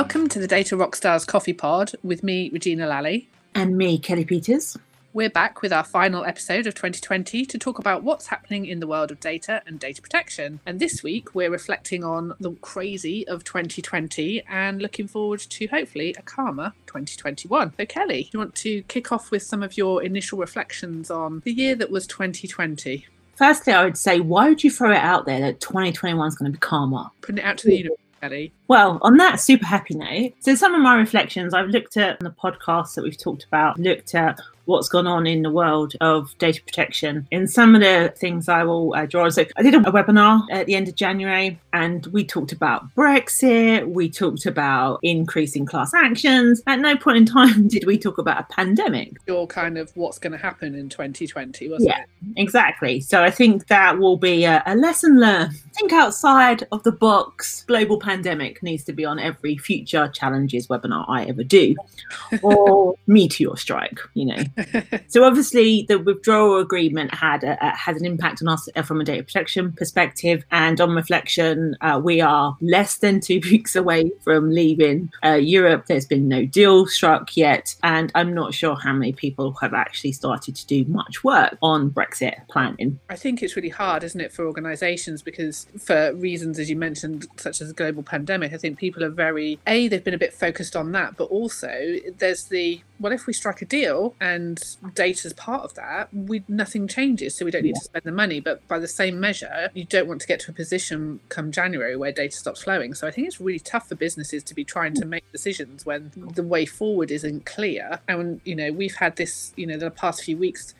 Welcome to the Data Rockstars Coffee Pod with me, Regina Lally. And me, Kellie Peters. We're back with our final episode of 2020 to talk about what's happening in the world of data and data protection. And this week, we're reflecting on the crazy of 2020 and looking forward to hopefully a calmer 2021. So, Kellie, do you want to kick off with some of your initial reflections on the year that was 2020? Firstly, I would say, why would you throw it out there that 2021 is going to be calmer? Putting it out to the universe. Kellie. Well, on that super happy note, so some of my reflections I've looked at the podcasts that we've talked about, looked at what's gone on in the world of data protection. In some of the things I will uh, draw, so I did a, a webinar at the end of January and we talked about Brexit, we talked about increasing class actions. At no point in time did we talk about a pandemic. Your kind of what's going to happen in 2020, wasn't yeah, it? exactly. So I think that will be a, a lesson learned. Think outside of the box. Global pandemic needs to be on every future challenges webinar I ever do, or meteor strike. You know. so obviously the withdrawal agreement had a, a, an impact on us from a data protection perspective, and on reflection, uh, we are less than two weeks away from leaving uh, Europe. There's been no deal struck yet, and I'm not sure how many people have actually started to do much work on Brexit planning. I think it's really hard, isn't it, for organisations because for reasons as you mentioned, such as a global pandemic, I think people are very a they've been a bit focused on that, but also there's the what if we strike a deal and data's part of that we nothing changes so we don't need yeah. to spend the money. But by the same measure you don't want to get to a position come january where data stops flowing. So i think it's really tough for businesses to be trying to make decisions when mm. the way forward isn't clear. And you know we've had this you know the past few weeks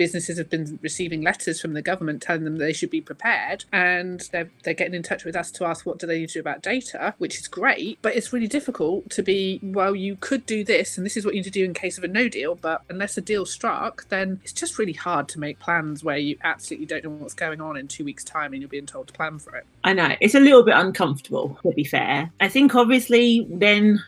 businesses have been receiving letters from the government telling them they should be prepared and they're, they're getting in touch with us to ask what do they need to do about data which is great but it's really difficult to be well you could do this and this is what you need to do in case of a no deal but unless a deal struck then it's just really hard to make plans where you absolutely don't know what's going on in two weeks time and you're being told to plan for it i know it's a little bit uncomfortable to be fair i think obviously then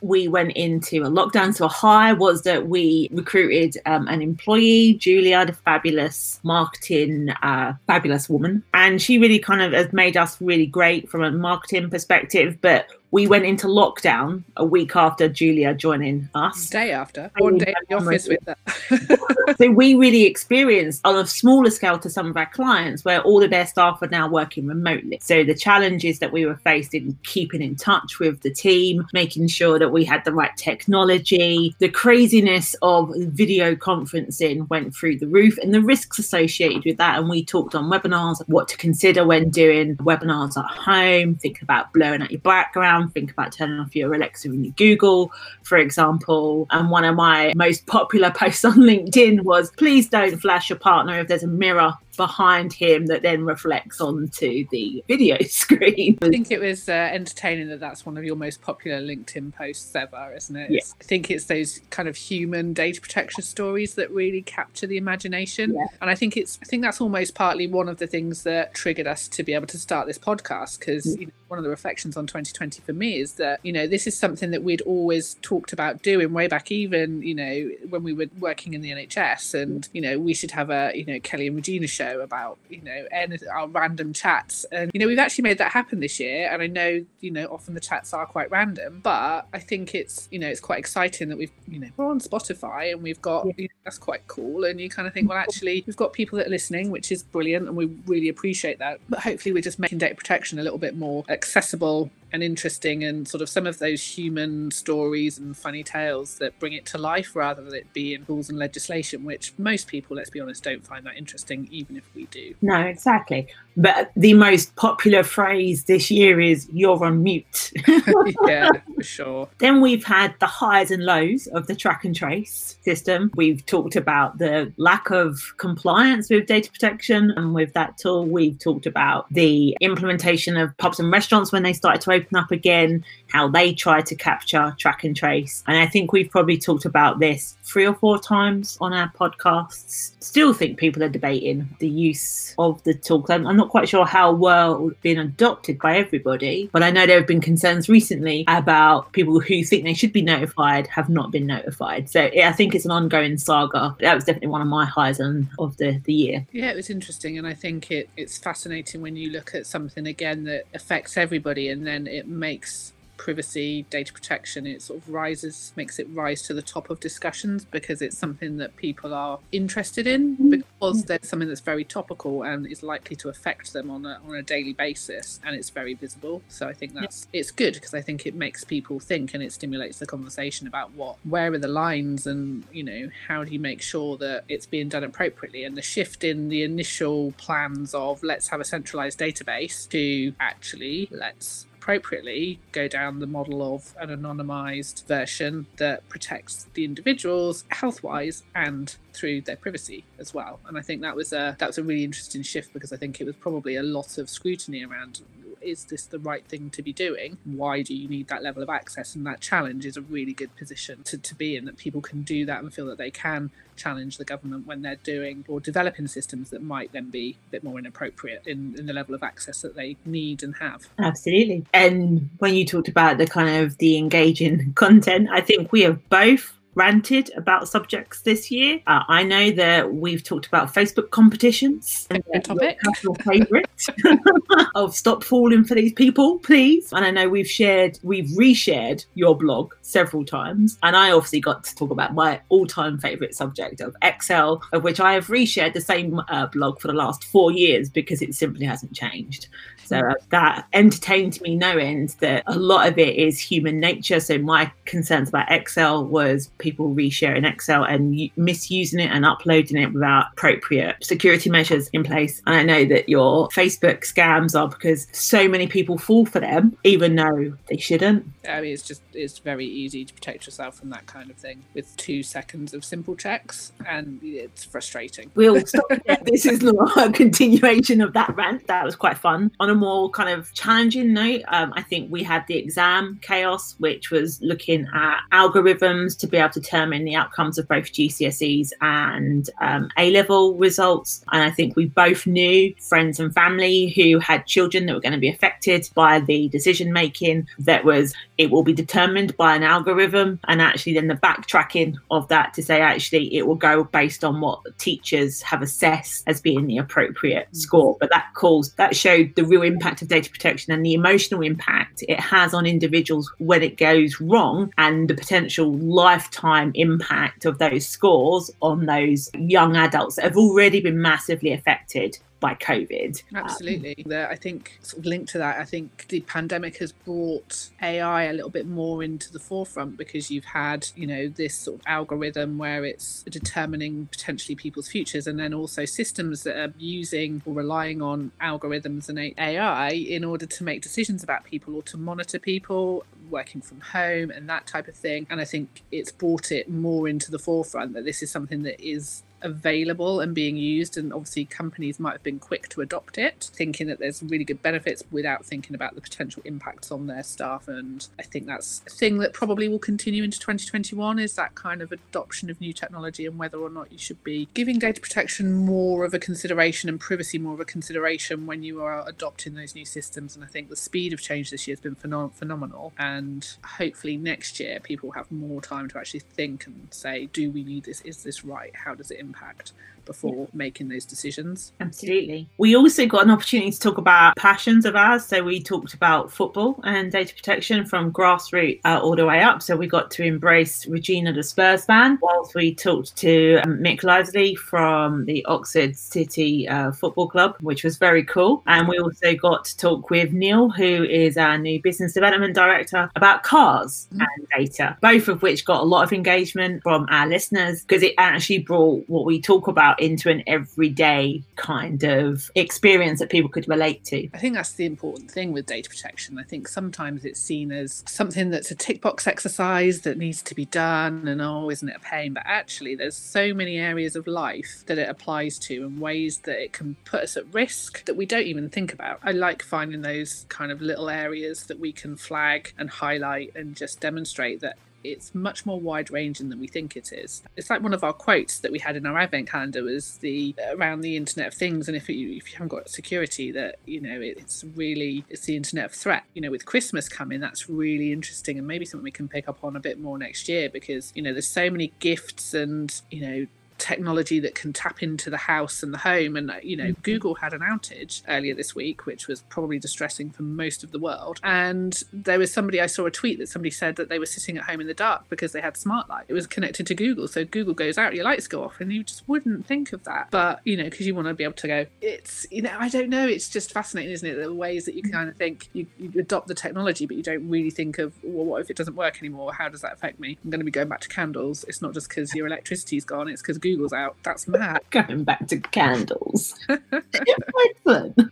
we went into a lockdown so a high was that we recruited um, an employee Julia, the fabulous marketing, uh, fabulous woman. And she really kind of has made us really great from a marketing perspective. But we went into lockdown a week after Julia joining us. Day after, one day in the office with her. so we really experienced on a smaller scale to some of our clients where all of their staff are now working remotely. So the challenges that we were faced in keeping in touch with the team, making sure that we had the right technology, the craziness of video conferencing went through the roof and the risks associated with that. And we talked on webinars what to consider when doing webinars at home, think about blowing out your background think about turning off your Alexa and your Google, for example. And one of my most popular posts on LinkedIn was please don't flash your partner if there's a mirror behind him that then reflects onto the video screen. I think it was uh, entertaining that that's one of your most popular LinkedIn posts ever, isn't it? Yeah. I think it's those kind of human data protection stories that really capture the imagination. Yeah. And I think it's I think that's almost partly one of the things that triggered us to be able to start this podcast because mm. you know, one of the reflections on 2020 for me is that you know this is something that we'd always talked about doing way back even you know when we were working in the NHS and you know we should have a you know Kellie and Regina show about you know our random chats. And you know we've actually made that happen this year. And i know you know often the chats are quite random but i think it's you know it's quite exciting that we've you know we're on spotify and we've got yeah. you know, that's quite cool. And you kind of think well actually we've got people that are listening which is brilliant. And we really appreciate that. But hopefully we're just making data protection a little bit more accessible and interesting and sort of some of those human stories and funny tales that bring it to life rather than it being rules and legislation, which most people, let's be honest, don't find that interesting, even if we do. No, exactly. But the most popular phrase this year is you're on mute. yeah, for sure. Then we've had the highs and lows of the track and trace system. We've talked about the lack of compliance with data protection and with that tool. We've talked about the implementation of pubs and restaurants when they started to open up again, how they try to capture track and trace. And I think we've probably talked about this three or four times on our podcasts. Still think people are debating the use of the tool. I'm, I'm not quite sure how well it's been adopted by everybody, but I know there have been concerns recently about people who think they should be notified have not been notified. So I think it's an ongoing saga. That was definitely one of my highs of the, the year. Yeah, it was interesting. And I think it, it's fascinating when you look at something again that affects everybody and then it makes privacy, data protection, it sort of rises, makes it rise to the top of discussions because it's something that people are interested in mm-hmm. because there's something that's very topical and is likely to affect them on a, on a daily basis and it's very visible. So I think that's it's good because I think it makes people think and it stimulates the conversation about what where are the lines and you know how do you make sure that it's being done appropriately and the shift in the initial plans of let's have a centralized database to actually let's appropriately go down the model of an anonymized version that protects the individuals health wise and through their privacy as well. And i think that was a that was a really interesting shift because i think it was probably a lot of scrutiny around is this the right thing to be doing? Why do you need that level of access? And that challenge is a really good position to, to be in, that people can do that and feel that they can challenge the government when they're doing or developing systems that might then be a bit more inappropriate in, in the level of access that they need and have. Absolutely. And when you talked about the kind of the engaging content, I think we have both ranted about subjects this year. Uh, I know that we've talked about Facebook competitions. And topic. Your favourite of stop falling for these people, please. And I know we've shared, we've reshared your blog several times. And I obviously got to talk about my all-time favourite subject of Excel, of which I have reshared the same uh, blog for the last four years because it simply hasn't changed. So uh, that entertained me no end that a lot of it is human nature. So my concerns about Excel was people resharing Excel and misusing it and uploading it without appropriate security measures in place. And I know that your Facebook scams are because so many people fall for them, even though they shouldn't. I mean, it's just it's very easy to protect yourself from that kind of thing with two seconds of simple checks, and it's frustrating. We'll stop. this is not a continuation of that rant. That was quite fun. On a more kind of challenging note, um, I think we had the exam chaos, which was looking at algorithms to be able to determine the outcomes of both GCSEs and um, A level results. And I think we both knew friends and family who had children that were going to be affected by the decision making that was it will be determined by an algorithm and actually then the backtracking of that to say actually it will go based on what teachers have assessed as being the appropriate mm. score but that calls that showed the real impact of data protection and the emotional impact it has on individuals when it goes wrong and the potential lifetime impact of those scores on those young adults that have already been massively affected by COVID. Absolutely. Um, I think sort of linked to that, I think the pandemic has brought AI a little bit more into the forefront because you've had, you know, this sort of algorithm where it's determining potentially people's futures and then also systems that are using or relying on algorithms and AI in order to make decisions about people or to monitor people working from home and that type of thing. And I think it's brought it more into the forefront that this is something that is available and being used and obviously companies might have been quick to adopt it thinking that there's really good benefits without thinking about the potential impacts on their staff. And i think that's a thing that probably will continue into 2021 is that kind of adoption of new technology and whether or not you should be giving data protection more of a consideration and privacy more of a consideration when you are adopting those new systems. And i think the speed of change this year has been phenom- phenomenal. And hopefully next year people will have more time to actually think and say do we need this? Is this right? How does it impact impact before making those decisions. Absolutely. We also got an opportunity to talk about passions of ours. So we talked about football and data protection from grassroots uh, all the way up. So we got to embrace Regina the Spurs fan, whilst we talked to um, Mick Livesley from the Oxford City uh, Football Club, which was very cool. And we also got to talk with Neil, who is our new business development director, about cars mm-hmm. and data, both of which got a lot of engagement from our listeners because it actually brought what we talk about into an everyday kind of experience that people could relate to. I think that's the important thing with data protection. I think sometimes it's seen as something that's a tick box exercise that needs to be done and oh, isn't it a pain? But actually, there's so many areas of life that it applies to and ways that it can put us at risk that we don't even think about. I like finding those kind of little areas that we can flag and highlight and just demonstrate that it's much more wide ranging than we think it is. It's like one of our quotes that we had in our advent calendar was the around the Internet of Things, and if you if you haven't got security, that you know it's really it's the Internet of Threat. You know, with Christmas coming, that's really interesting, and maybe something we can pick up on a bit more next year because you know there's so many gifts and you know technology that can tap into the house and the home. And, you know, Mm-hmm. Google had an outage earlier this week, which was probably distressing for most of the world. And there was somebody, I saw a tweet that somebody said that they were sitting at home in the dark because they had smart light. It was connected to Google. So Google goes out, your lights go off, and you just wouldn't think of that. But, you know, because you want to be able to go, it's, you know, I don't know. It's just fascinating, isn't it? The ways that you kind of think you, you adopt the technology, but you don't really think of, well, what if it doesn't work anymore? How does that affect me? I'm going to be going back to candles. It's not just because your electricity's gone, it's because Google's out. That's mad. Going back to candles.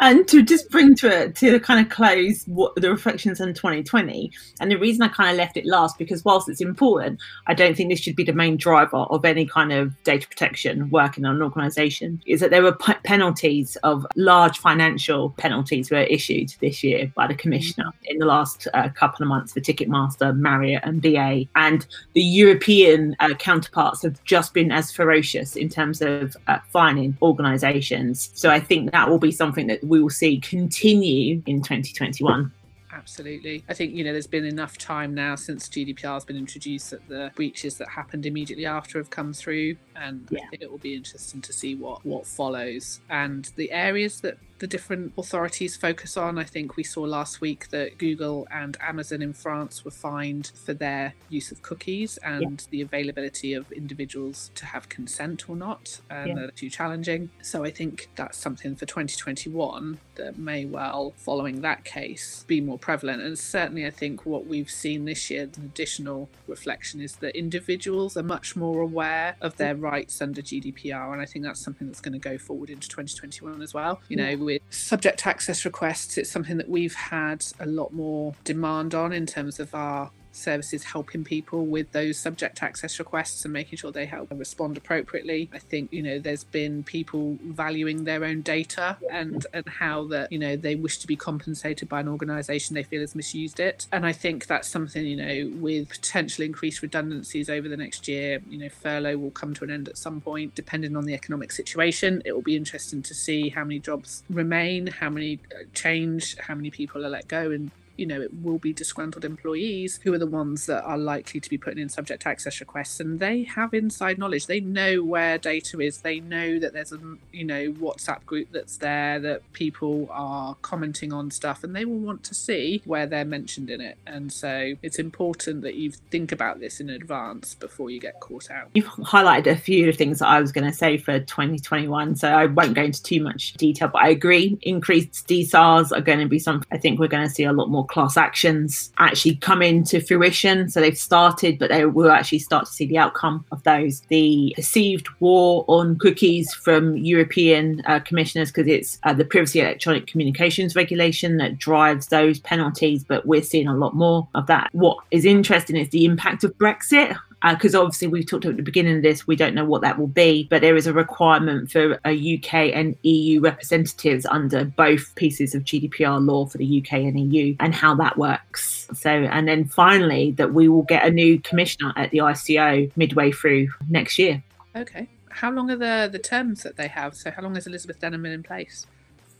And to just bring to it to kind of close what the reflections on 2020, and the reason I kind of left it last because whilst it's important, I don't think this should be the main driver of any kind of data protection work in an organisation. Is that there were p- penalties of large financial penalties were issued this year by the commissioner in the last uh, couple of months for Ticketmaster, Marriott, and BA, and the European uh, counterparts have just been as ferocious in terms of uh, fining organisations. So I think that will be something that we will see continue in 2021. Absolutely. I think, you know, there's been enough time now since GDPR has been introduced that the breaches that happened immediately after have come through. And Yeah. I think it will be interesting to see what, what follows. And the areas that the different authorities focus on, I think we saw last week that Google and Amazon in France were fined for their use of cookies and the availability of individuals to have consent or not. And Yeah. they're too challenging. So I think that's something for 2021 that may well, following that case, be more prevalent. And certainly, I think what we've seen this year, an additional reflection, is that individuals are much more aware of their rights under GDPR. And I think that's something that's going to go forward into 2021 as well. You know, with subject access requests, it's something that we've had a lot more demand on in terms of our services helping people with those subject access requests and making sure they help respond appropriately. I think, you know, there's been people valuing their own data and, and how that, you know, they wish to be compensated by an organization they feel has misused it. And I think that's something, you know, with potential increased redundancies over the next year, you know, furlough will come to an end at some point, depending on the economic situation. It will be interesting to see how many jobs remain, how many uh, change, how many people are let go and you know, it will be disgruntled employees who are the ones that are likely to be putting in subject access requests. And they have inside knowledge. They know where data is. They know that there's a, you know, WhatsApp group that's there that people are commenting on stuff and they will want to see where they're mentioned in it. And so it's important that you think about this in advance before you get caught out. You've highlighted a few of things that I was going to say for 2021, so I won't go into too much detail, but I agree. Increased DSARs are going to be something I think we're going to see a lot more class actions actually come into fruition. So they've started, but they will actually start to see the outcome of those. The perceived war on cookies from European uh, commissioners, because it's uh, the Privacy Electronic Communications Regulation that drives those penalties, but we're seeing a lot more of that. What is interesting is the impact of Brexit because uh, obviously we've talked at the beginning of this, we don't know what that will be, but there is a requirement for a UK and EU representatives under both pieces of GDPR law for the UK and EU and how that works. So, and then finally, that we will get a new commissioner at the ICO midway through next year. Okay. How long are the, the terms that they have? So, how long has Elizabeth Denham in place?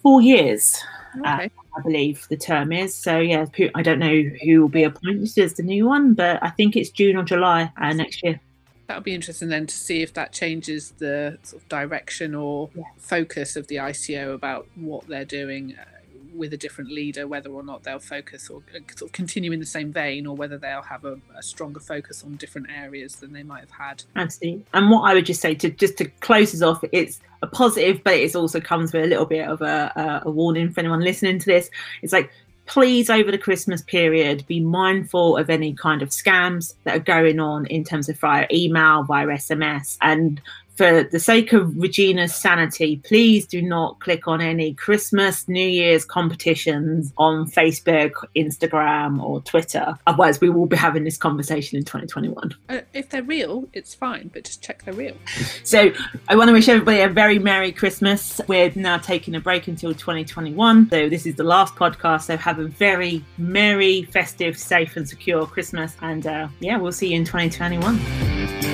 Four years. Okay. I believe the term is. So yeah, I don't know who will be appointed as the new one, but I think it's June or July uh, next year. That'll be interesting then to see if that changes the sort of direction or Yeah. focus of the ICO about what they're doing uh, with a different leader, whether or not they'll focus or uh, sort of continue in the same vein, or whether they'll have a, a stronger focus on different areas than they might have had. Absolutely. And what I would just say to just to close this off, it's a positive, but it also comes with a little bit of a, a, a warning for anyone listening to this. It's like, please, over the Christmas period, be mindful of any kind of scams that are going on in terms of via email, via SMS. And for the sake of Regina's sanity, please do not click on any Christmas, New Year's competitions on Facebook, Instagram, or Twitter. Otherwise, we will be having this conversation in 2021. Uh, if they're real, it's fine, but just check they're real. So I want to wish everybody a very Merry Christmas. We're now taking a break until 2021. So this is the last podcast. So have a very merry, festive, safe, and secure Christmas. And uh, yeah, we'll see you in 2021.